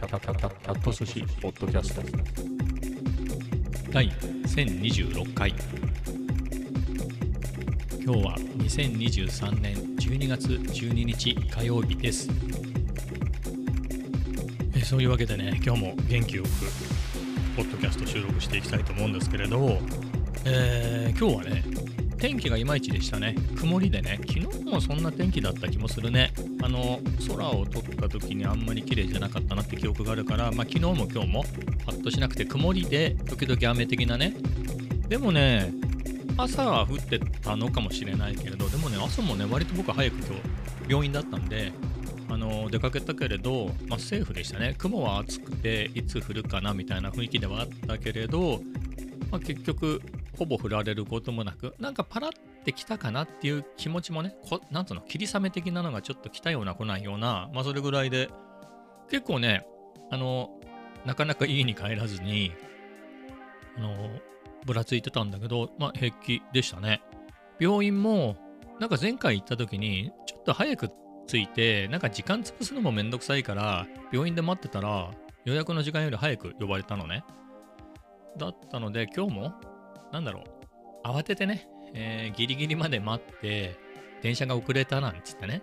キャキャキャキャキャット寿司ポッドキャスト第1026回今日は2023年12月12日火曜日ですえそういうわけでね今日も元気よくポッドキャスト収録していきたいと思うんですけれど、えー今日はね天気がいまいちでしたね曇りでね昨日もそんな天気だった気もするねの空を撮った時にあんまり綺麗じゃなかったなって記憶があるからまあ昨日も今日もパッとしなくて曇りで時々雨的なね。でもね朝は降ってたのかもしれないけれどでもね朝もね割と僕は早く今日病院だったんであの出かけたけれど、まあ、セーフでしたね。雲は厚くていつ降るかなみたいな雰囲気ではあったけれど、まあ、結局ほぼ降られることもなくなんかパラってきたかなっていう気持ちもねこなんつうの霧雨的なのがちょっと来たような来ないようなまあそれぐらいで結構ねあのなかなか家に帰らずにあのぶらついてたんだけどまあ平気でしたね。病院もなんか前回行った時にちょっと早く着いてなんか時間潰すのもめんどくさいから病院で待ってたら予約の時間より早く呼ばれたのね。だったので今日もなんだろう慌ててね、えーギリギリまで待って電車が遅れたなんつってね、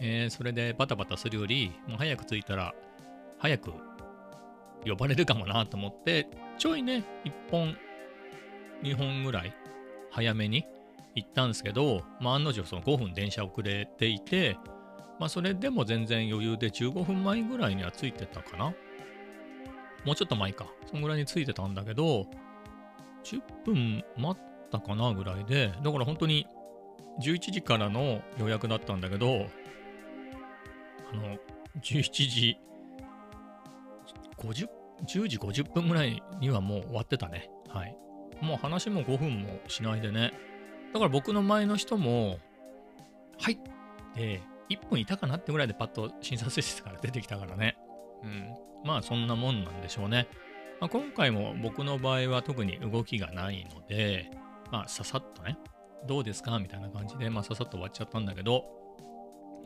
えーそれでバタバタするよりもう早く着いたら早く呼ばれるかもなと思ってちょいね1本2本ぐらい早めに行ったんですけど、まあ、案の定その5分電車遅れていて、まあ、それでも全然余裕で15分前ぐらいには着いてたかなもうちょっと前か。そんぐらいに着いてたんだけど、10分待ったかなぐらいで、だから本当に11時からの予約だったんだけど、あの、17時50、10時50分ぐらいにはもう終わってたね。はい。もう話も5分もしないでね。だから僕の前の人も、はいって1分いたかなってぐらいでパッと診察室から出てきたからね。うん。まあそんなもんなんでしょうね。まあ、今回も僕の場合は特に動きがないので、まあささっとね、どうですかみたいな感じで、まあささっと終わっちゃったんだけど、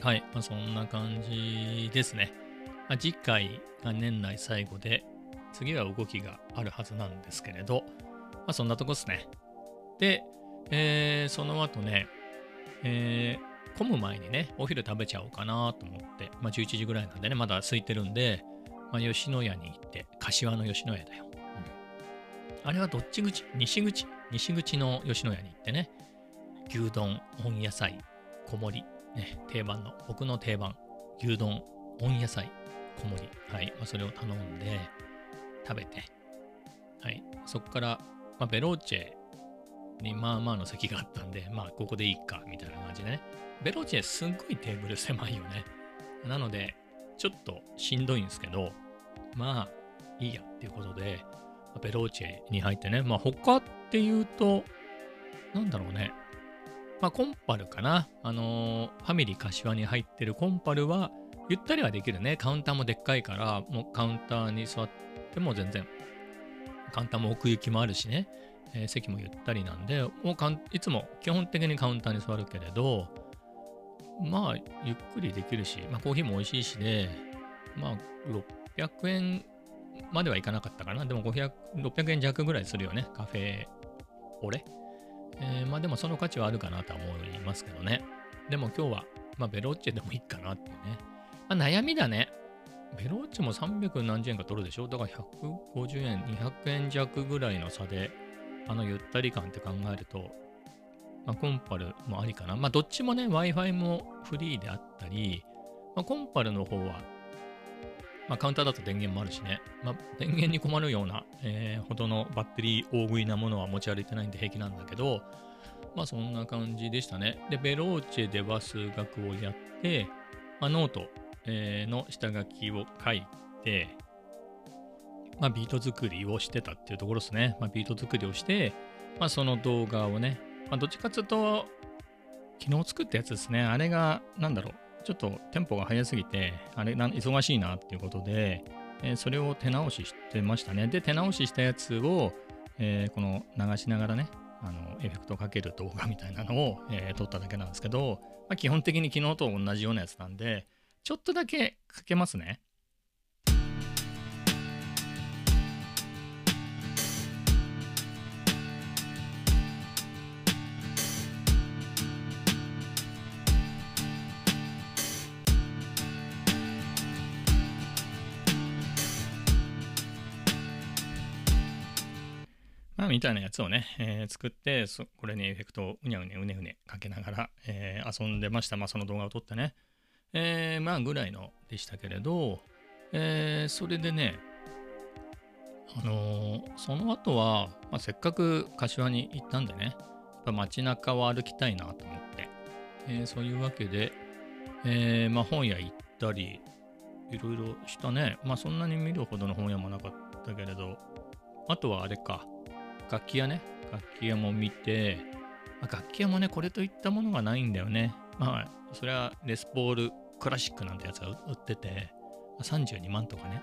はい、まあそんな感じですね。まあ、次回が年内最後で、次は動きがあるはずなんですけれど、まあそんなとこですね。で、えーその後ね、えー混む前にね、お昼食べちゃおうかなと思って、まあ11時ぐらいなんでね、まだ空いてるんで、まあ、吉野家に行って、柏の吉野家だよ。あれはどっち口？西口？西口の吉野家に行ってね、牛丼、温野菜、小盛り、ね、定番の、僕の定番、牛丼、温野菜、小盛り。はい、まあ、それを頼んで、食べて、はい、そこから、まあ、ベローチェにまあまあの席があったんで、まあ、ここでいいか、みたいな感じでね。ベローチェすんごいテーブル狭いよね。なので、ちょっとしんどいんですけど、まあ、いいやっていうことで、ベローチェに入ってね、まあ他っていうと、なんだろうね。まあコンパルかな。あのーファミリー柏に入ってるコンパルは、ゆったりはできるね。カウンターもでっかいから、もうカウンターに座っても全然、カウンターも奥行きもあるしね。えー席もゆったりなんで、もうカウンいつも基本的にカウンターに座るけれど、まあ、ゆっくりできるし、まあ、コーヒーも美味しいしで、まあ、600円まではいかなかったかな。でも500、600円弱ぐらいするよね。カフェオレ。えーまあでもその価値はあるかなとは思いますけどね。でも今日は、まあベロッチェでもいいかなっていうね。まあ悩みだね。ベロッチェも300何十円か取るでしょ？だから150円、200円弱ぐらいの差で、あのゆったり感って考えると、まあ、コンパルもありかな。まあ、どっちもね、Wi-Fi もフリーであったり、まあ、コンパルの方は、まあ、カウンターだと電源もあるしね、まあ、電源に困るような、えーほどのバッテリー大食いなものは持ち歩いてないんで平気なんだけど、まあそんな感じでしたね。で、ベローチェでは数学をやって、まあ、ノート、えーの下書きを書いて、まあ、ビート作りをしてたっていうところですね。まあ、ビート作りをして、まあ、その動画をね、まあ、どっちかっていうと、昨日作ったやつですね。あれが、なんだろう、ちょっとテンポが速すぎて、あれ、忙しいなっていうことで、えーそれを手直ししてましたね。で、手直ししたやつを、えーこの流しながらね、あのエフェクトかける動画みたいなのを、えー撮っただけなんですけど、まあ、基本的に昨日と同じようなやつなんで、ちょっとだけかけますね。みたいなやつをね、えー作ってそ、これにエフェクトをうにゃうねうねうねかけながら、えー遊んでました。まあ、その動画を撮ってね。えーまあ、ぐらいのでしたけれど、えーそれでね、あのーその後は、まあ、せっかく柏に行ったんでね、やっぱ街中を歩きたいなと思って、えーそういうわけで、えーまあ、本屋行ったり、いろいろしたね。まあ、そんなに見るほどの本屋もなかったけれど、あとはあれか、楽器屋ね。楽器屋も見て、まあ楽器屋もね、これといったものがないんだよね。まあ、それはレスポールクラシックなんてやつが売ってて、32万とかね。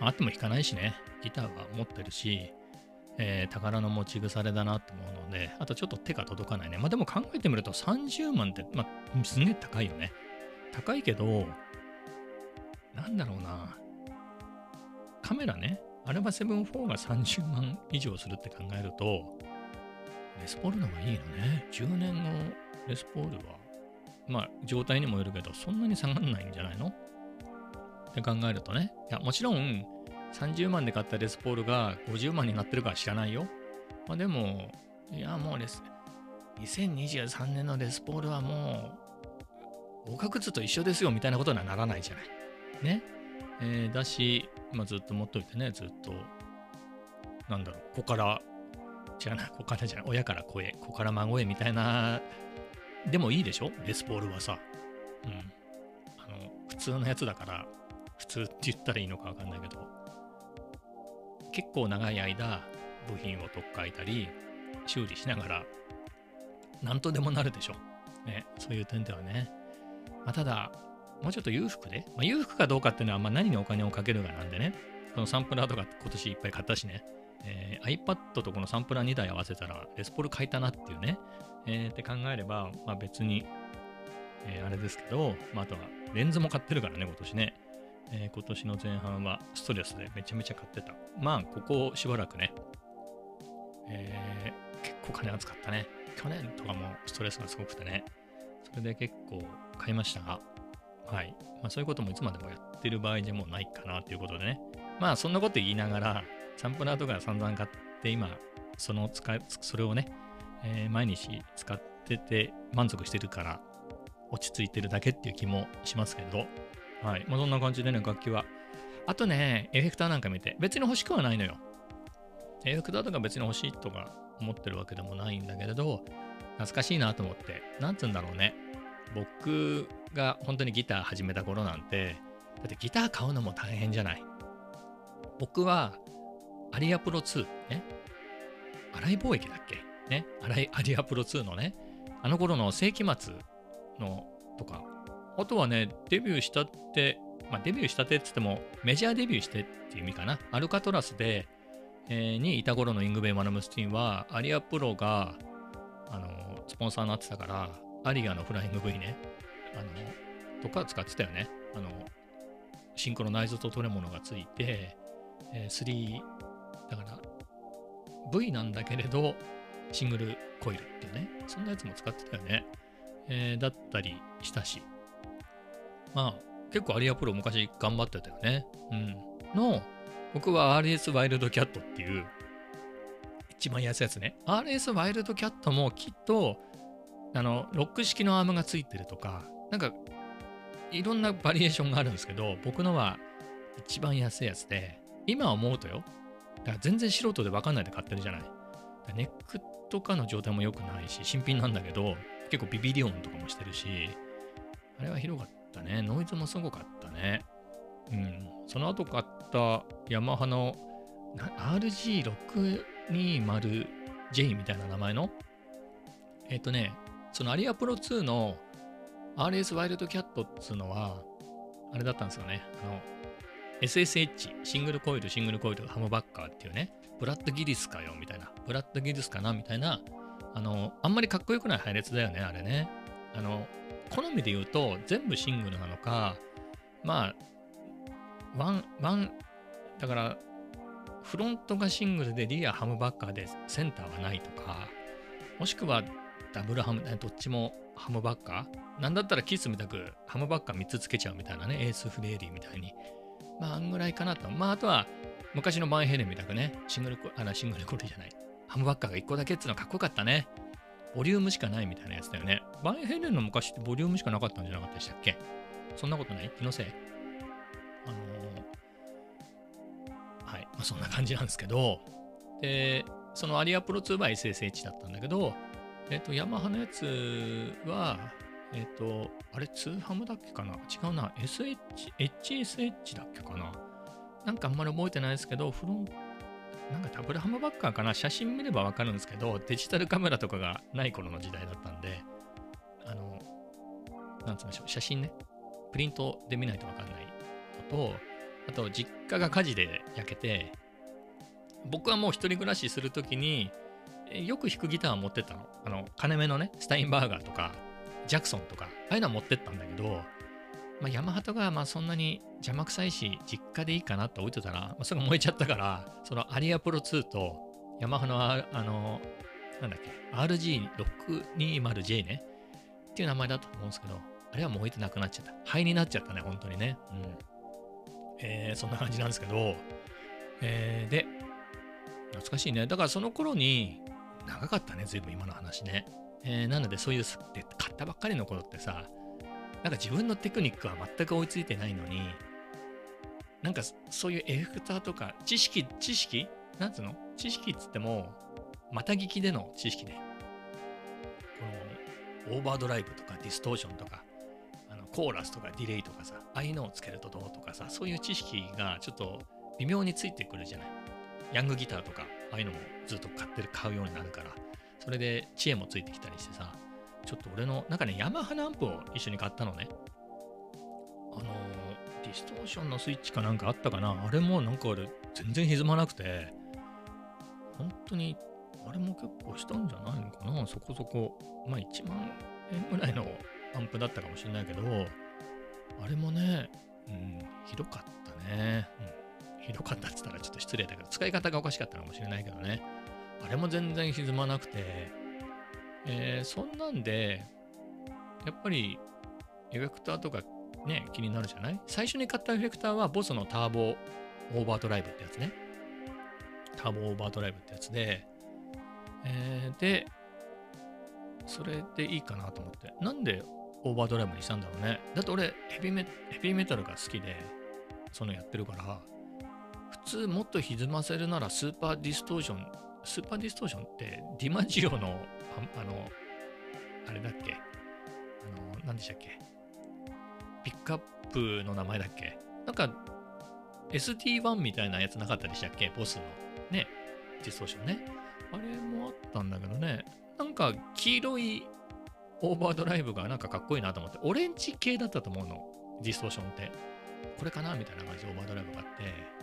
まあっても弾かないしね。ギターは持ってるし、えー宝の持ち腐れだなと思うので、あとちょっと手が届かないね。まあでも考えてみると30万って、まあ、すげえ高いよね。高いけど、なんだろうな。カメラね、アルバ7 4が30万以上するって考えると、レスポールの方がいいのね。10年後、レスポールは、まあ、状態にもよるけど、そんなに下がんないんじゃないの？って考えるとね。いや、もちろん、30万で買ったレスポールが50万になってるかは知らないよ。まあでも、いや、もうレス、2023年のレスポールはもう、合格図と一緒ですよみたいなことにはならないじゃない。ね。えーだし、まあ、ずっと持っといてね、ずっと、なんだろう、子から、違うな、子からじゃない、親から子へ、子から孫へみたいな、でもいいでしょ？レスポールはさ。うん。あの、普通のやつだから、普通って言ったらいいのかわかんないけど、結構長い間、部品を取っ替えたり、修理しながら、なんとでもなるでしょ。ね、そういう点ではね。まあ、ただ、もうちょっと裕福で、まあ、裕福かどうかっていうのは、まあ、何にお金をかけるかなんでね、このサンプラーとか今年いっぱい買ったしね、えー iPad とこのサンプラー2台合わせたら、レスポール買いたなっていうね、えーって考えれば、まあ、別に、えーあれですけど、まあ、あとはレンズも買ってるからね、今年ね。えー今年の前半はストレスでめちゃめちゃ買ってた。まあ、ここしばらくね、えー結構金扱ったね。去年とかもストレスがすごくてね、それで結構買いましたが、はい。まあそういうこともいつまでもやってる場合でもないかなということでね。まあそんなこと言いながら、サンプラーとか散々買って今、その使い、それをね、えー毎日使ってて満足してるから落ち着いてるだけっていう気もしますけど、はい。まあそんな感じでね、楽器は。あとね、エフェクターなんか見て、別に欲しくはないのよ。エフェクターとか別に欲しいとか思ってるわけでもないんだけれど、懐かしいなと思って、なんつうんだろうね。僕が本当にギター始めた頃なんて、だってギター買うのも大変じゃない。僕は、アリアプロ2ね。荒井貿易だっけ？ね。荒井アリアプロ2のね、あの頃の世紀末のとか、あとはね、デビューしたって、まあデビューしたてって言っても、メジャーデビューしてっていう意味かな。アルカトラスで、えーにいた頃のイングベイ・マナムスティンは、アリアプロが、あの、スポンサーになってたから、アリアのフライング V ね、あの、とか使ってたよね。あの、シンクロナイズとトレモノがついて、えー3、だから、V なんだけれど、シングルコイルっていうね、そんなやつも使ってたよね。えーだったりしたし。まあ、結構アリアプロ昔頑張ってたよね。うん。の、僕は RS ワイルドキャットっていう、一番安いやつね。RS ワイルドキャットもきっと、あの、ロック式のアームがついてるとか、なんか、いろんなバリエーションがあるんですけど、僕のは一番安いやつで、今思うとよ、だから全然素人で分かんないで買ってるじゃない。ネックとかの状態も良くないし、新品なんだけど、結構ビビリオンとかもしてるし、あれは広かったね。ノイズもすごかったね。うん。その後買ったヤマハの RG620J みたいな名前の、えっ、とね、そのアリアプロ2の RS ワイルドキャットっつうのは、あれだったんですよね。あの、SSH、シングルコイル、シングルコイル、ハムバッカーっていうね、ブラッド・ギルスかよ、みたいな。ブラッド・ギルスかな、みたいな、あの、あんまりかっこよくない配列だよね、あれね。あの、好みで言うと、全部シングルなのか、まあ、ワン、ワン、だから、フロントがシングルでリアハムバッカーでセンターはないとか、もしくはダブルハム、どっちもハムバッカー？なんだったらキスみたくハムバッカー3つつけちゃうみたいなね、エースフレーリーみたいに。まあ、あんぐらいかなと。まあ、あとは、昔のバンヘレンみたくね、シングルコ、あのシングルコールじゃない。ハムバッカーが1個だけっていうのかっこよかったね。ボリュームしかないみたいなやつだよね。バンヘレンの昔ってボリュームしかなかったんじゃなかったでしたっけ？そんなことない？気のせい？あのーはい。まあ、そんな感じなんですけど、で、そのアリアプロ2は SSH だったんだけど、えっ、と、ヤマハのやつは、えっ、と、あれ、2ハムだっけかな？違うな。SH、HSH だっけかな？なんかあんまり覚えてないですけど、フロントなんかダブルハムバッカーかな？写真見ればわかるんですけど、デジタルカメラとかがない頃の時代だったんで、あの、なんつうんでしょう、写真ね、プリントで見ないとわかんないのと、あと、実家が火事で焼けて、僕はもう一人暮らしするときに、よく弾くギターを持ってったの？あの、金目のね、スタインバーガーとか、ジャクソンとか、ああいうのは持ってったんだけど、まあ、ヤマハとかまあそんなに邪魔くさいし、実家でいいかなって置いてたら、まあ、それが燃えちゃったから、そのアリアプロ2とヤマハのあの、なんだっけ、RG620J ね、っていう名前だと思うんですけど、あれは燃えてなくなっちゃった。灰になっちゃったね、本当にね。うん。えー、そんな感じなんですけど、えー、で、懐かしいね。だからその頃に、長かったね、随分今の話ね。えー、なのでそういう、で買ったばっかりの頃ってさ、なんか自分のテクニックは全く追いついてないのに、なんかそういうエフェクターとか、知識、知識？なんつうの？知識っつっても、また聞きでの知識で、このオーバードライブとかディストーションとか、あのコーラスとかディレイとかさ、ああいうのをつけるとどうとかさ、そういう知識がちょっと微妙についてくるじゃない。ヤングギターとか、ああいうのもずっと買ってる、買うようになるから、それで知恵もついてきたりしてさ、ちょっと俺の、なんかね、ヤマハのアンプを一緒に買ったのね。あの、ディストーションのスイッチかなんかあったかな？あれもなんか俺、全然歪まなくて、本当に、あれも結構したんじゃないのかな？そこそこ。まあ1万円ぐらいのアンプだったかもしれないけど、あれもね、うん、ひどかったね。うん、ひどかったって言ったらちょっと失礼だけど、使い方がおかしかったのかもしれないけどね。あれも全然歪まなくて、えー、そんなんで、やっぱりエフェクターとかね、気になるじゃない？最初に買ったエフェクターはボスのターボオーバードライブってやつね。ターボオーバードライブってやつで、えー、で、それでいいかなと思って。なんでオーバードライブにしたんだろうね。だって俺ヘビメ、ヘビメタルが好きで、そのやってるから、普通もっと歪ませるならスーパーディストーション、スーパーディストーションってディマジオの、あの、あれだっけ？あの、何でしたっけ？ピックアップの名前だっけ？なんか DS1 みたいなやつなかったでしたっけ？ボスの。ね、ディストーションね。あれもあったんだけどね、なんか黄色いオーバードライブがなんかかっこいいなと思って、オレンジ系だったと思うの、ディストーションって。これかな？みたいな感じでオーバードライブがあって、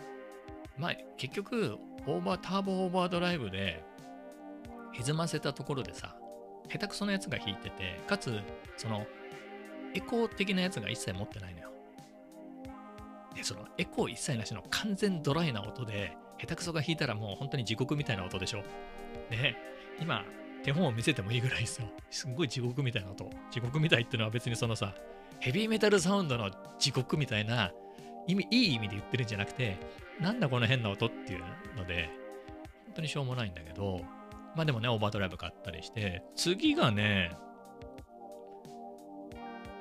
まあ結局、オーバー、ターボオーバードライブで歪ませたところでさ、下手くそなやつが弾いてて、かつ、その、エコー的なやつが一切持ってないのよ。で、そのエコー一切なしの完全ドライな音で、下手くそが弾いたらもう本当に地獄みたいな音でしょ。で、今、手本を見せてもいいぐらいですよ。すんごい地獄みたいな音。地獄みたいってのは別にそのさ、ヘビーメタルサウンドの地獄みたいな、意味、いい意味で言ってるんじゃなくて、なんだこの変な音っていうので、本当にしょうもないんだけど、まあでもね、オーバードライブ買ったりして、次がね、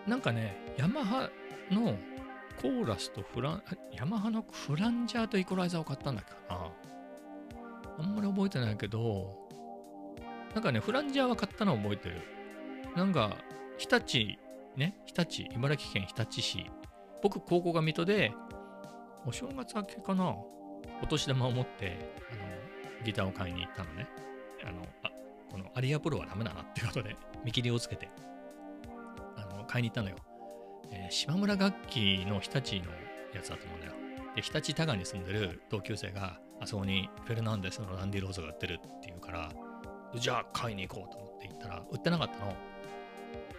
なんかね、ヤマハのコーラスとフラン、ヤマハのフランジャーとイコライザーを買ったんだっけかな。あんまり覚えてないけど、なんかね、フランジャーは買ったのを覚えてる。なんか、日立、ね、日立、茨城県日立市。僕、高校が水戸で、お正月明けかな、お年玉を持って、あの、ギターを買いに行ったのね。あの、あ、このアリアプロはダメだなってことで、見切りをつけて、あの、買いに行ったのよ。えー島村楽器の日立のやつだと思うんだよ。で、日立多賀に住んでる同級生が、あそこにフェルナンデスのランディ・ローズが売ってるっていうから、じゃあ買いに行こうと思って行ったら、売ってなかったの。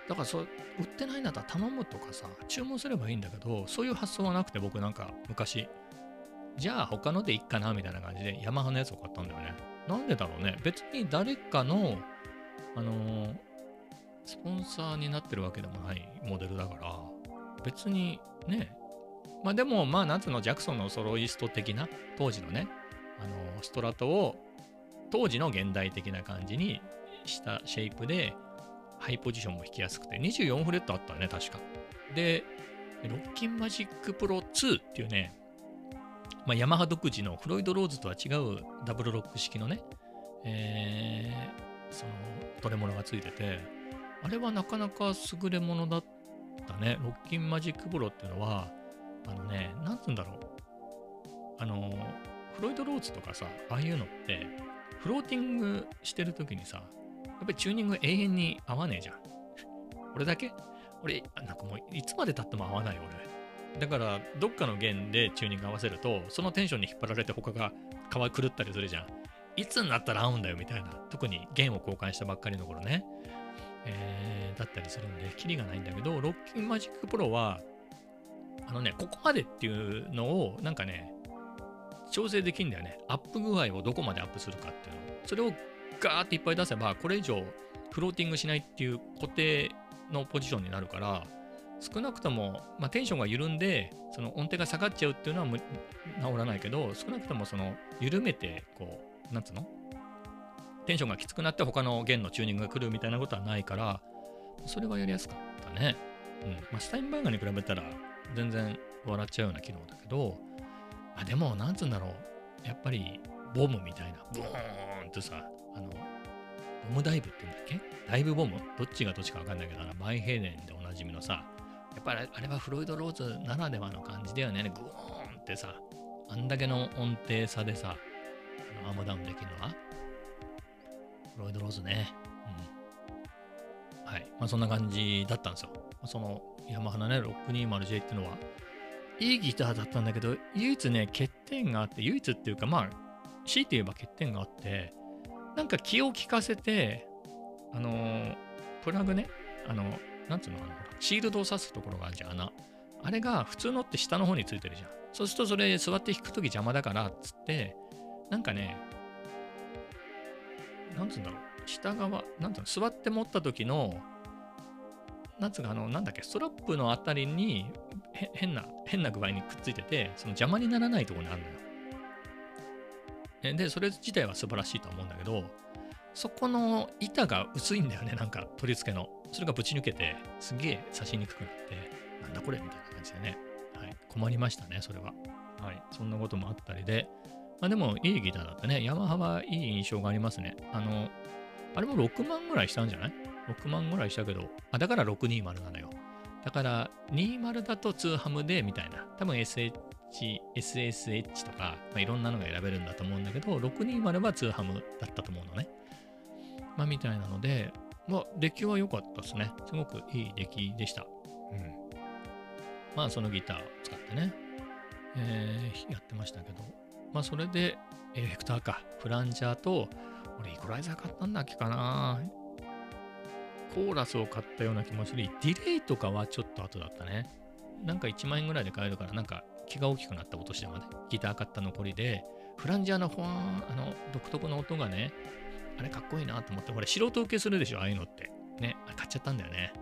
だからそう、売ってないんだったら頼むとかさ、注文すればいいんだけど、そういう発想はなくて僕なんか昔、じゃあ他のでいっかなみたいな感じでヤマハのやつを買ったんだよね。なんでだろうね。別に誰かの、あのースポンサーになってるわけでもないモデルだから、別にね、まあでも、まあ、なんつうの、ジャクソンのソロイスト的な、当時のね、あの、ストラトを、当時の現代的な感じにしたシェイプで、ハイポジションも弾きやすくて、24フレットあったね、確か。で、ロッキンマジックプロ2っていうね、まあ、ヤマハ独自のフロイドローズとは違うダブルロック式のね、えー、そのトレモロがついてて、あれはなかなか優れものだったね。ロッキンマジックプロっていうのは、あのね、なんつうんだろう。あの、フロイドローズとかさ、ああいうのって、フローティングしてる時にさ、やっぱりチューニング永遠に合わねえじゃん。俺だけ？俺、なんかもういつまで経っても合わない俺。だから、どっかの弦でチューニング合わせると、そのテンションに引っ張られて他がまた狂ったりするじゃん。いつになったら合うんだよみたいな。特に弦を交換したばっかりの頃ね。えー、だったりするんで、キリがないんだけど、ロッキンマジックプロは、あのね、ここまでっていうのを、なんかね、調整できるんだよね。アップ具合をどこまでアップするかっていうのを。それをガーっていっぱい出せば、これ以上フローティングしないっていう固定のポジションになるから、少なくとも、まあ、テンションが緩んで、その音程が下がっちゃうっていうのは治らないけど、少なくともその緩めて、こう、なんつうの？テンションがきつくなって他の弦のチューニングが来るみたいなことはないから、それはやりやすかったね。うん。まあ、スタインバーガーに比べたら全然笑っちゃうような機能だけど、あでも、なんつうんだろう。やっぱり、ボムみたいな、ブーンってさ、あの、ボムダイブって言うんだっけ？ダイブボム？どっちがどっちかわかんないけど、あのバイヘーデンでおなじみのさ、やっぱりあれはフロイド・ローズならではの感じだよね。グーンってさ、あんだけの音程差でさ、あのアームダウンできるのは、フロイド・ローズね。うん。はい。まあそんな感じだったんですよ。そのヤマハのね、620J っていうのは、いいギターだったんだけど、唯一ね、欠点があって、唯一っていうか、まあ、強いて言えば欠点があって、なんか気を利かせて、あのー、プラグね、あの、なんつうの、あの、シールドを刺すところがあるじゃん、穴。あれが普通のって下の方についてるじゃん。そうするとそれ座って弾くとき邪魔だからっつって、なんかね、なんつうんだろう、下側、なんつうの、座って持った時の、なんつうか、あの、なんだっけ、ストラップのあたりに変な、変な具合にくっついてて、その邪魔にならないところにあるのよ。で、それ自体は素晴らしいと思うんだけど、そこの板が薄いんだよね、なんか取り付けの。それがぶち抜けて、すげえ刺しにくくなって、なんだこれみたいな感じでね。はい。困りましたね、それは。はい。そんなこともあったりで。まあでも、いいギターだったね。ヤマハはいい印象がありますね。あの、あれも6万ぐらいしたんじゃない ?6 万ぐらいしたけど、あ、だから620なのよ。だから、20だと2ハムで、みたいな。多分 SH、SSH とか、まあ、いろんなのが選べるんだと思うんだけど、620は2ハムだったと思うのね。まあ、みたいなので、まあ、出来は良かったですね。すごくいい出来でした。うん。まあ、そのギターを使ってね、えー、やってましたけど、まあ、それで、エフェクターか、フランジャーと、俺、イコライザー買ったんだっけかなコーラスを買ったような気もする。ディレイとかはちょっと後だったね。なんか1万円ぐらいで買えるから、なんか気が大きくなったことしてまで、ギター買った残りで、フランジャーのフォーン、あの、独特の音がね、あれかっこいいなと思って、俺素人受けするでしょ、ああいうのって。ね、あれ買っちゃったんだよね。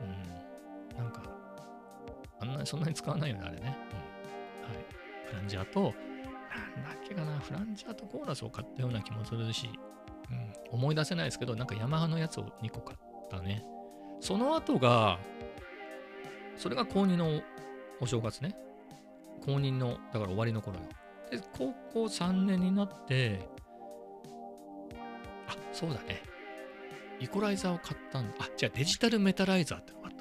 うん。なんか、あんなにそんなに使わないよね、あれね。うん。はい。フランジャーと、なんだっけかな、フランジャーとコーラスを買ったような気もするし、うん、思い出せないですけど、なんかヤマハのやつを2個買ったね。その後が、それが公認のお正月ね。公認の、だから終わりの頃よ。で、高校3年になって、あ、そうだね。イコライザーを買ったんだ。あ、じゃあデジタルメタライザーってのがあっ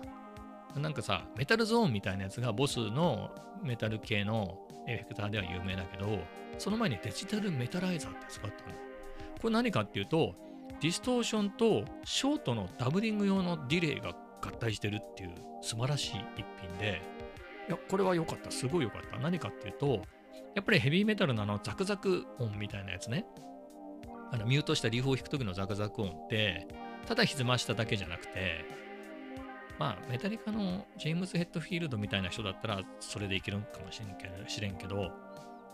たなんかさ、メタルゾーンみたいなやつがボスのメタル系のエフェクターでは有名だけど、その前にデジタルメタライザーってやつがあったの。これ何かっていうと、ディストーションとショートのダブリング用のディレイが合体してるっていう素晴らしい一品で、いや、これは良かった。すごい良かった。何かっていうと、やっぱりヘビーメタルのあのザクザク音みたいなやつね。あのミュートしたリフを弾く時のザクザク音って、ただ歪ましただけじゃなくて、まあ、メタリカのジェームズ・ヘッドフィールドみたいな人だったら、それでいけるかもしれんけど、知れんけど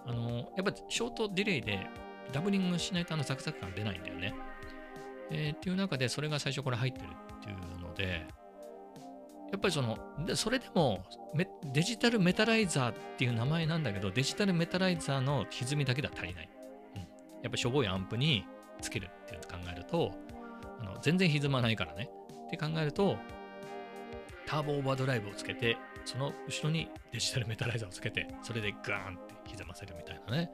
あの、やっぱショートディレイでダブリングしないとあのザクザク感出ないんだよね。えー、っていう中で、それが最初から入ってるっていうので、やっぱりその、でそれでもデジタルメタライザーっていう名前なんだけど、デジタルメタライザーの歪みだけでは足りない。うん、やっぱしょぼいアンプにつけるっていうのを考えると、あの全然歪まないからね。って考えると、ターボオーバードライブをつけて、その後ろにデジタルメタライザーをつけて、それでガーンって歪ませるみたいなね。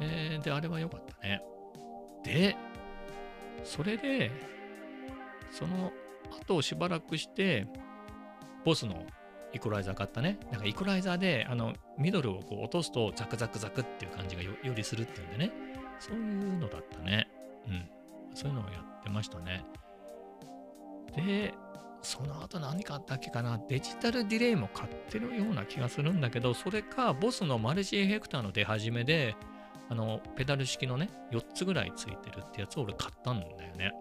えー、で、あれは良かったね。で、それで、その後しばらくして、ボスのイコライザー買ったね。なんかイコライザーで、あの、ミドルをこう落とすとザクザクザクっていう感じがよりするっていうんでね。そういうのだったね。うん。そういうのをやってましたね。で、その後何かあったっけかなデジタルディレイも買ってるような気がするんだけど、それか、ボスのマルチエフェクターの出始めで、あの、ペダル式のね、4つぐらいついてるってやつを俺買ったんだよね。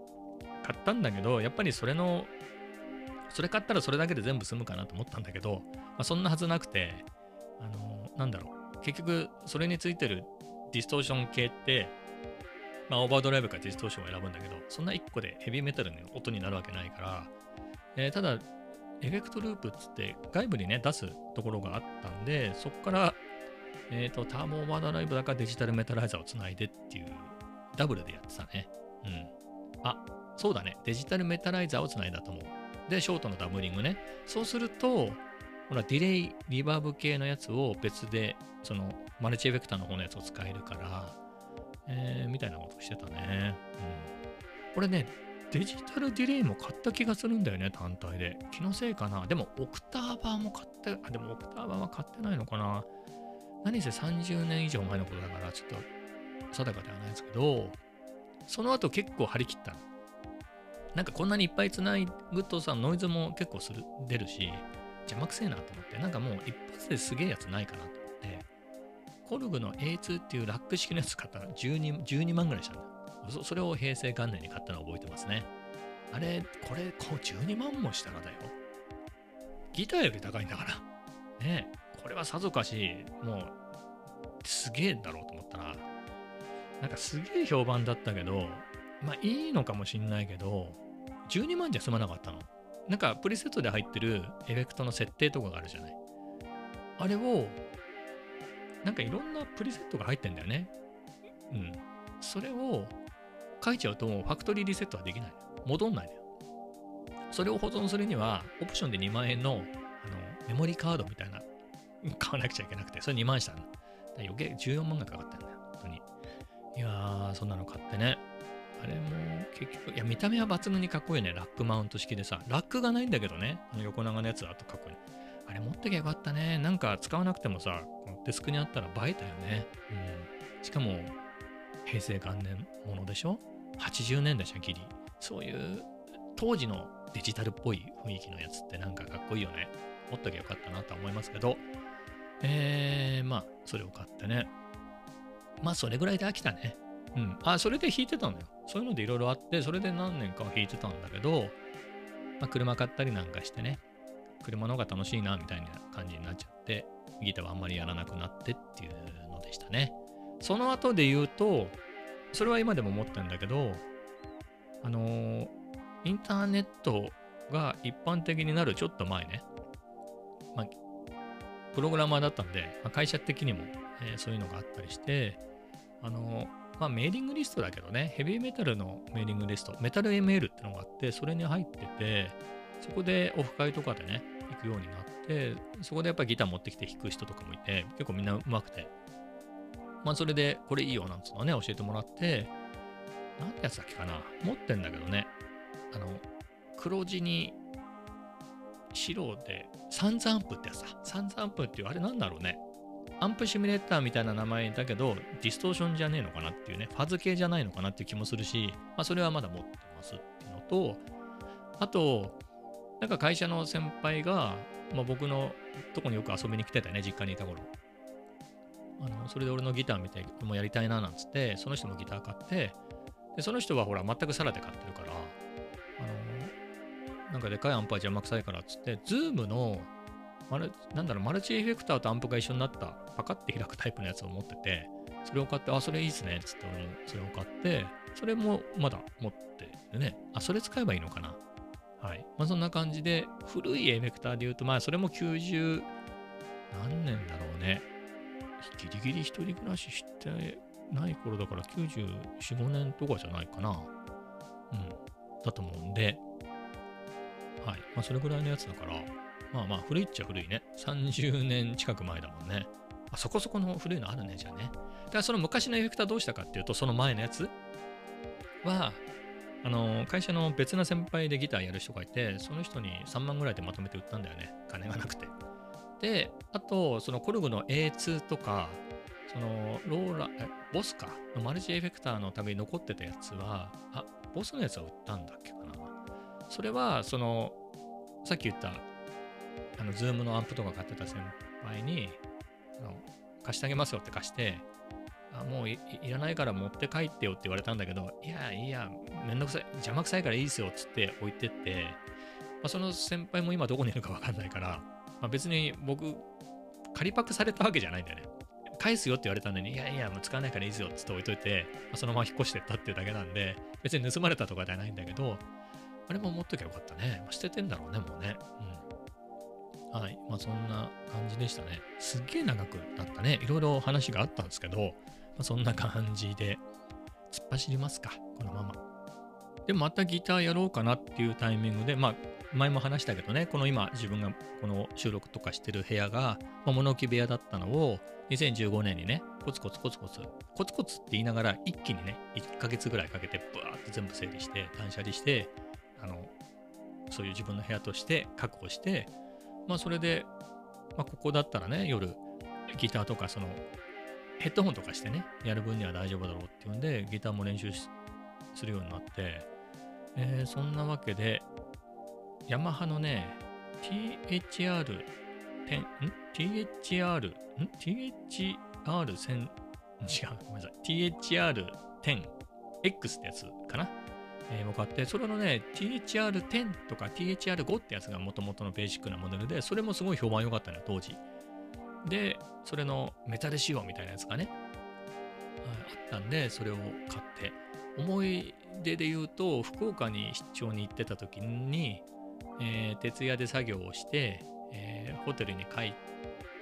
買ったんだけど、やっぱりそれの、それ買ったらそれだけで全部済むかなと思ったんだけど、まあ、そんなはずなくて、あの、なんだろう。結局、それについてるディストーション系って、まあ、オーバードライブかディストーションを選ぶんだけど、そんな1個でヘビーメタルの音になるわけないから、えー、ただ、エフェクトループっつって外部にね、出すところがあったんで、そこから、えっ、ー、と、ターボオーバードライブだかデジタルメタライザーをつないでっていう、ダブルでやってたね。うん。あ、そうだね。デジタルメタライザーをつないだと思う。で、ショートのダブリングね。そうすると、ほら、ディレイ、リバーブ系のやつを別で、その、マルチエフェクターの方のやつを使えるから、えー、みたいなことしてたね。うん。これね、デジタルディレイも買った気がするんだよね、単体で。気のせいかな。でも、オクターバーも買って、あ、でもオクターバーは買ってないのかな。何せ30年以上前のことだから、ちょっと定かではないですけど、その後結構張り切ったの。なんかこんなにいっぱい繋ぐとさ、ノイズも結構する出るし、邪魔くせえなと思って、なんかもう一発ですげえやつないかなと思って、コルグの A2 っていうラック式のやつ買ったら12 12万ぐらいしたんだそ。それを平成元年に買ったのを覚えてますね。あれ、これ、こう12万もしたらだよ。ギターより高いんだから。ねこれはさぞかし、もう、すげえだろうと思ったら、なんかすげえ評判だったけど、まあいいのかもしんないけど、12万じゃ済まなかったの。なんかプリセットで入ってるエフェクトの設定とかがあるじゃない。あれを、なんかいろんなプリセットが入ってんだよね。うん。それを書いちゃうともうファクトリーリセットはできない。戻んないのよ。それを保存するには、オプションで2万円のあのメモリーカードみたいな、買わなくちゃいけなくて、それ2万したの。余計14万がかかってんだよ。本当に。いやー、そんなの買ってね。あれも結局、いや、見た目は抜群にかっこいいね。ラックマウント式でさ、ラックがないんだけどね。あの横長のやつだとかっこいい。あれ持ってきゃよかったね。なんか使わなくてもさ、デスクにあったら映えたよね。うん。しかも、平成元年ものでしょ ?80 年代じゃん、ギリ。そういう当時のデジタルっぽい雰囲気のやつってなんかかっこいいよね。持っときゃよかったなとは思いますけど、えー、まあ、それを買ってね。まあ、それぐらいで飽きたね。うん。あ、それで弾いてたのよ。そういうのでいろいろあって、それで何年かは弾いてたんだけど、まあ、車買ったりなんかしてね、車の方が楽しいな、みたいな感じになっちゃって、ギターはあんまりやらなくなってっていうのでしたね。その後で言うと、それは今でも思ってるんだけど、あのー、インターネットが一般的になるちょっと前ね、まあ、プログラマーだったんで、まあ、会社的にも、えー、そういうのがあったりして、あのーまあ、メーリングリストだけどね、ヘビーメタルのメーリングリスト、メタル ML ってのがあって、それに入ってて、そこでオフ会とかでね、行くようになって、そこでやっぱギター持ってきて弾く人とかもいて、結構みんな上手くて、まあそれでこれいいよなんつうのね、教えてもらって、なんてやつだっけかな持ってんだけどね、あの、黒地に白で、サンズアンプってやつだ。サンズアンプっていう、あれなんだろうね。アンプシミュレーターみたいな名前だけど、ディストーションじゃねえのかなっていうね、ファズ系じゃないのかなっていう気もするし、まあ、それはまだ持ってますっていうのと、あと、なんか会社の先輩が、まあ、僕のとこによく遊びに来てたよね、実家にいた頃。あのそれで俺のギター見て、俺もやりたいななんつって、その人もギター買って、でその人はほら、全くさらで買ってるから、あのなんかでかいアンプは邪魔くさいからっつって、ズームのマルなんだろう、マルチエフェクターとアンプが一緒になった、パカって開くタイプのやつを持ってて、それを買って、あ、それいいっすね、つって俺それを買って、それもまだ持ってるね。あ、それ使えばいいのかな。はい。まあそんな感じで、古いエフェクターで言うと、まあそれも90、何年だろうね。ギリギリ一人暮らししてない頃だから94、5年とかじゃないかな。うん。だと思うんで、はい。まあそれぐらいのやつだから、まあまあ古いっちゃ古いね。30年近く前だもんね。あそこそこの古いのあるね、じゃあね。だからその昔のエフェクターどうしたかっていうと、その前のやつは、あの、会社の別な先輩でギターやる人がいて、その人に3万ぐらいでまとめて売ったんだよね。金がなくて。で、あと、そのコルグの A2 とか、そのローラ、え、ボスか、のマルチエフェクターの類残ってたやつは、あ、ボスのやつは売ったんだっけかな。それは、その、さっき言った、あの、ズームのアンプとか買ってた先輩に、あの貸してあげますよって貸して、あもういらないから持って帰ってよって言われたんだけど、いやいや、めんどくさい、邪魔くさいからいいですよっつって置いてって、まあ、その先輩も今どこにいるかわかんないから、まあ、別に僕、仮パクされたわけじゃないんだよね。返すよって言われたのに、いやいや、もう使わないからいいですよっつって置いといて、まあ、そのまま引っ越してったっていうだけなんで、別に盗まれたとかではないんだけど、あれも持っときゃよかったね。ま、捨ててんだろうね、もうね。うん。はい。まあそんな感じでしたね。すっげえ長くなったね。いろいろ話があったんですけど、まあ、そんな感じで突っ走りますか、このまま。で、またギターやろうかなっていうタイミングで、まあ前も話したけどね、この今自分がこの収録とかしてる部屋が、まあ、物置部屋だったのを2015年にね、コツコツコツコツ、コツコツって言いながら一気にね、1ヶ月ぐらいかけてブワーって全部整理して、断捨離して、あの、そういう自分の部屋として確保して、まあそれで、まあここだったらね、夜ギターとかそのヘッドホンとかしてね、やる分には大丈夫だろうっていうんで、ギターも練習するようになって、えーそんなわけで、ヤマハのね、THR10、ん ?THR、ん ?THR1000、違う、ごめんなさい。THR10X ってやつかな？えー、も買って、それのね、THR10 とか THR5 ってやつが元々のベーシックなモデルで、それもすごい評判良かったのよ、当時。で、それのメタル仕様みたいなやつがね、あったんで、それを買って、思い出で言うと、福岡に出張に行ってた時に、えー徹夜で作業をして、えーホテルに帰っ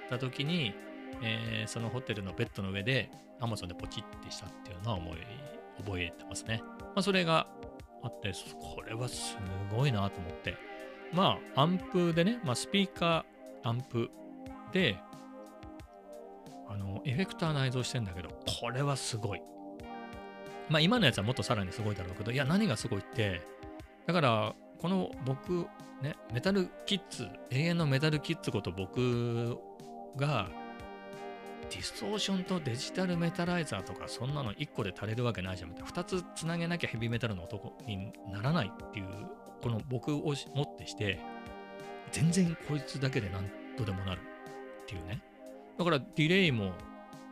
た時に、えーそのホテルのベッドの上で Amazon でポチってしたっていうのは思い覚えてますね。まあ、それがあって、これはすごいなと思って。まあ、アンプでね、まあ、スピーカー、アンプで、あの、エフェクター内蔵してんだけど、これはすごい。まあ、今のやつはもっとさらにすごいだろうけど、いや、何がすごいって、だから、この僕、ね、メタルキッズ、永遠のメタルキッズこと僕が、ディストーションとデジタルメタライザーとかそんなの1個で足れるわけないじゃん。みたいな2つつなげなきゃヘビーメタルの男にならないっていうこの僕をもってして全然こいつだけで何とでもなるっていうね。だからディレイも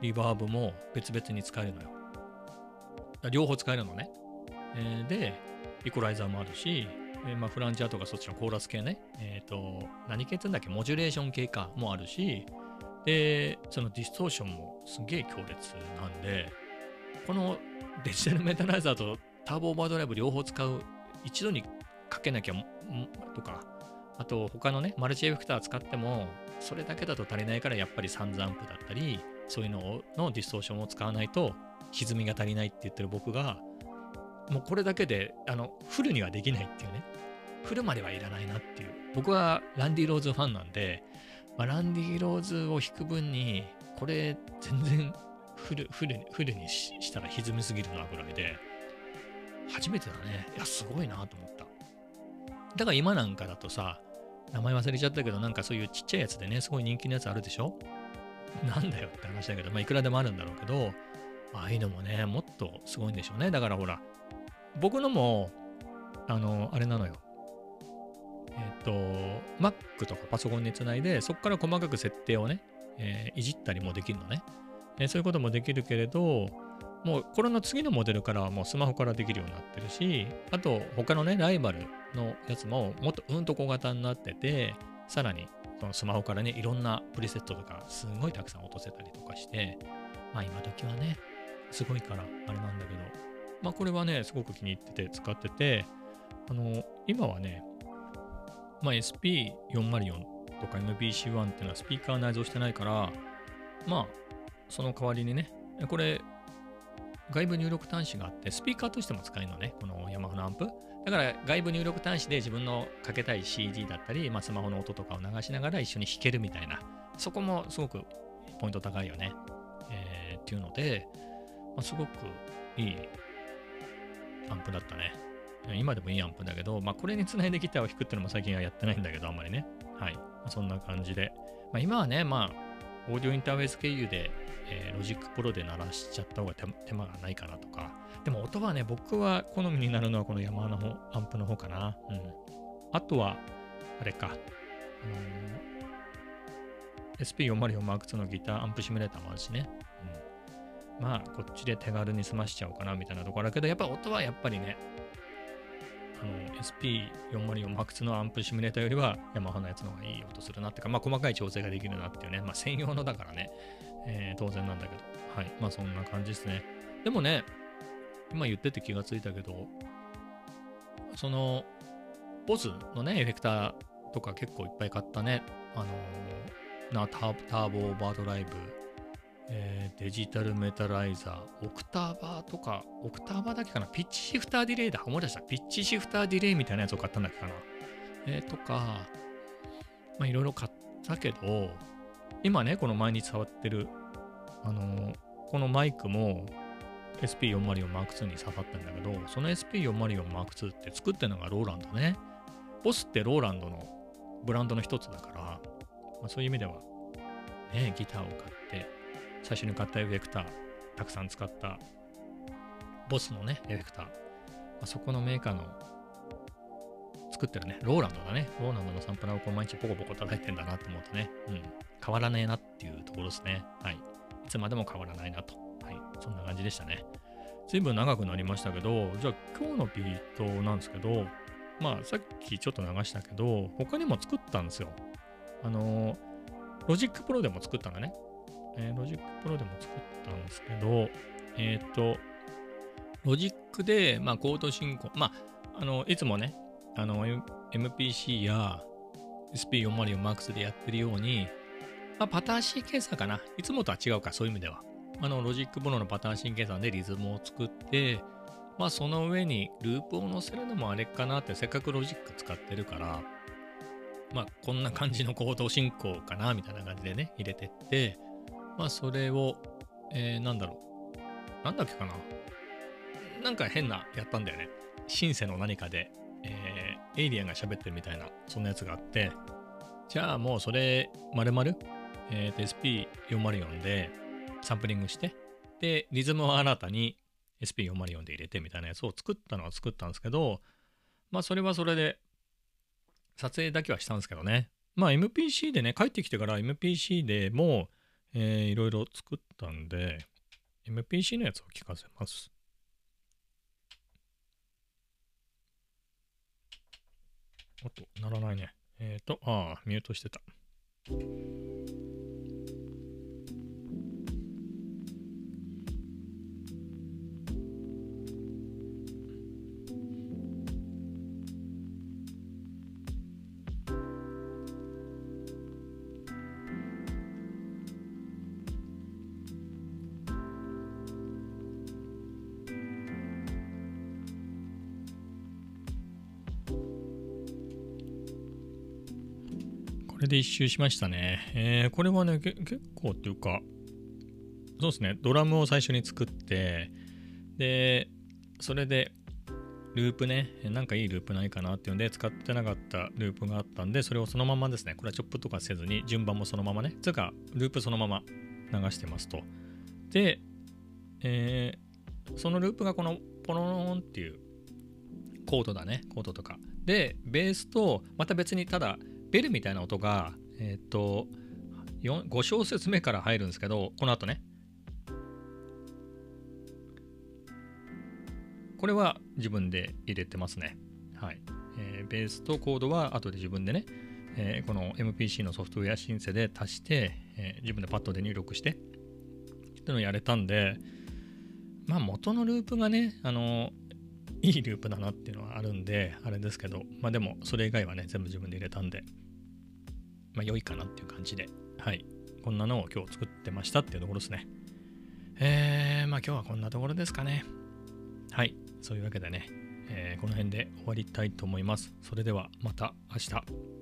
リバーブも別々に使えるのよ。両方使えるのね、えーでイコライザーもあるし、えまあ、フランジャーとかそっちのコーラス系ね。えっ、と何系って言うんだっけ？モジュレーション系かもあるしで、そのディストーションもすげえ強烈なんで、このデジタルメタライザーとターボオーバードライブ両方使う、一度にかけなきゃとか、あと他のね、マルチエフェクター使っても、それだけだと足りないからやっぱりサンズアンプだったり、そういうののディストーションを使わないと歪みが足りないって言ってる僕が、もうこれだけで、あの、フルにはできないっていうね。フルまではいらないなっていう。僕はランディ・ローズファンなんで、まあ、ランディ・ローズを弾く分に、これ全然フルフルフルにししたら歪みすぎるなぐらいで、初めてだね。いや、すごいなと思った。だから今なんかだとさ、名前忘れちゃったけど、なんかそういうちっちゃいやつでね、すごい人気のやつあるでしょ？なんだよって話だけど、まあいくらでもあるんだろうけど、ああいうのもね、もっとすごいんでしょうね。だからほら、僕のも、あの、あれなのよ。えっ、と、Mac とかパソコンにつないで、そこから細かく設定をね、えーいじったりもできるのね、えーそういうこともできるけれど、もうこれの次のモデルからはもうスマホからできるようになってるし、あと他のね、ライバルのやつももっとうんと小型になってて、さらにそのスマホからね、いろんなプリセットとかすごいたくさん落とせたりとかして、まあ今時はね、すごいからあれなんだけど、まあこれはね、すごく気に入ってて使ってて、あの、今はね、まあ、SP404 とか MBC1 っていうのはスピーカー内蔵してないから、まあ、その代わりにね、これ、外部入力端子があって、スピーカーとしても使えるのね、このヤマハのアンプ。だから外部入力端子で自分のかけたい CD だったり、まあ、スマホの音とかを流しながら一緒に弾けるみたいな、そこもすごくポイント高いよね。えーっていうので、まあ、すごくいいアンプだったね。今でもいいアンプだけど、まあ、これにつないでギターを弾くっていうのも最近はやってないんだけど、あんまりね。はい。まあ、そんな感じで。まあ、今はね、まあ、オーディオインターフェース経由で、えー、ロジックプロで鳴らしちゃった方が手間がないかなとか。でも音はね、僕は好みになるのはこのヤマハの方、アンプの方かな。うん。あとは、あれか。あの SP404M2 のギターアンプシミュレーターもあるしね。うん。まあ、こっちで手軽に済ましちゃおうかなみたいなところだけど、やっぱ音はやっぱりね、あの SP404M2 のアンプシミュレーターよりはヤマハのやつの方がいい音するなっていうか、まあ細かい調整ができるなっていうね、まあ専用のだからね、えー当然なんだけど、はい、まあそんな感じですね。でもね、今言ってて気がついたけど、その、 BOSSのね、エフェクターとか結構いっぱい買ったね。あのーなタターボオーバードライブ、えーデジタルメタライザー、オクターバーとか、オクターバーだけかな、ピッチシフターディレイだ、思い出した、ピッチシフターディレイみたいなやつを買ったんだっけかな？えーとか、まあいろいろ買ったけど、今ね、この毎日触ってる、あのーこのマイクも SP404M2 に刺さったんだけど、その SP404M2 って作ってるのがローランドね。ボスってローランドのブランドの一つだから、まあ、そういう意味では、ね、ギターを買って、最初に買ったエフェクター、たくさん使った、ボスのね、エフェクター、まあ、そこのメーカーの作ってるね、ローランドだね。ローランドのサンプラーをこう毎日ポコポコ叩いてんだなと思うとね、うん、変わらねえなっていうところですね。はい。いつまでも変わらないなと。はい。そんな感じでしたね。随分長くなりましたけど、じゃあ今日のビートなんですけど、まあさっきちょっと流したけど、他にも作ったんですよ。あの、 Logic Pro でも作ったのね。えー Logic Pro でも作ったんですけど、えっ、と、ロジックで、まあ、コード進行、まあ、あの、いつもね、あの、MPC や SP404MAX でやってるように、まあ、パターンシーケンサーかな。いつもとは違うか、そういう意味では。あの、 Logic Pro のパターンシーケンサーでリズムを作って、まあ、その上にループを載せるのもあれかなって、せっかくロジック使ってるから、まあ、こんな感じのコード進行かな、みたいな感じでね、入れてって、まあ、それを、えー、なんだろう。なんだっけかな。なんか変なやったんだよね。シンセの何かで、えー、エイリアンが喋ってるみたいな、そんなやつがあって、じゃあもうそれ、まるまる、えーと、SP404 でサンプリングして、で、リズムを新たに SP404 で入れてみたいなやつを作ったのは作ったんですけど、まあそれはそれで、撮影だけはしたんですけどね。まあ MPC でね、帰ってきてから MPC でもう、えーいろいろ作ったんで、MPC のやつを聞かせます。おっと、ならないね。えっ、と、ああ、ミュートしてた。で一周しましたね。えーこれはね、結構っていうか、そうですね、ドラムを最初に作って、で、それで、ループね、なんかいいループないかなっていうんで、使ってなかったループがあったんで、それをそのままですね、これはチョップとかせずに、順番もそのままね、つうか、ループそのまま流してますと。で、えーそのループがこのポローンっていうコードだね、コードとか。で、ベースと、また別にただ、ベルみたいな音が、えっ、と、5小節目から入るんですけど、この後ね。これは自分で入れてますね。はい。えーベースとコードは後で自分でね、えーこの MPC のソフトウェアシンセで足して、えー自分でパッドで入力して、っていうのをやれたんで、まあ元のループがね、あの、いいループだなっていうのはあるんで、あれですけど、まあでも、それ以外はね、全部自分で入れたんで、まあ良いかなっていう感じで、はい。こんなのを今日作ってましたっていうところですね。えー、まあ今日はこんなところですかね。はい。そういうわけでね、えー、この辺で終わりたいと思います。それではまた明日。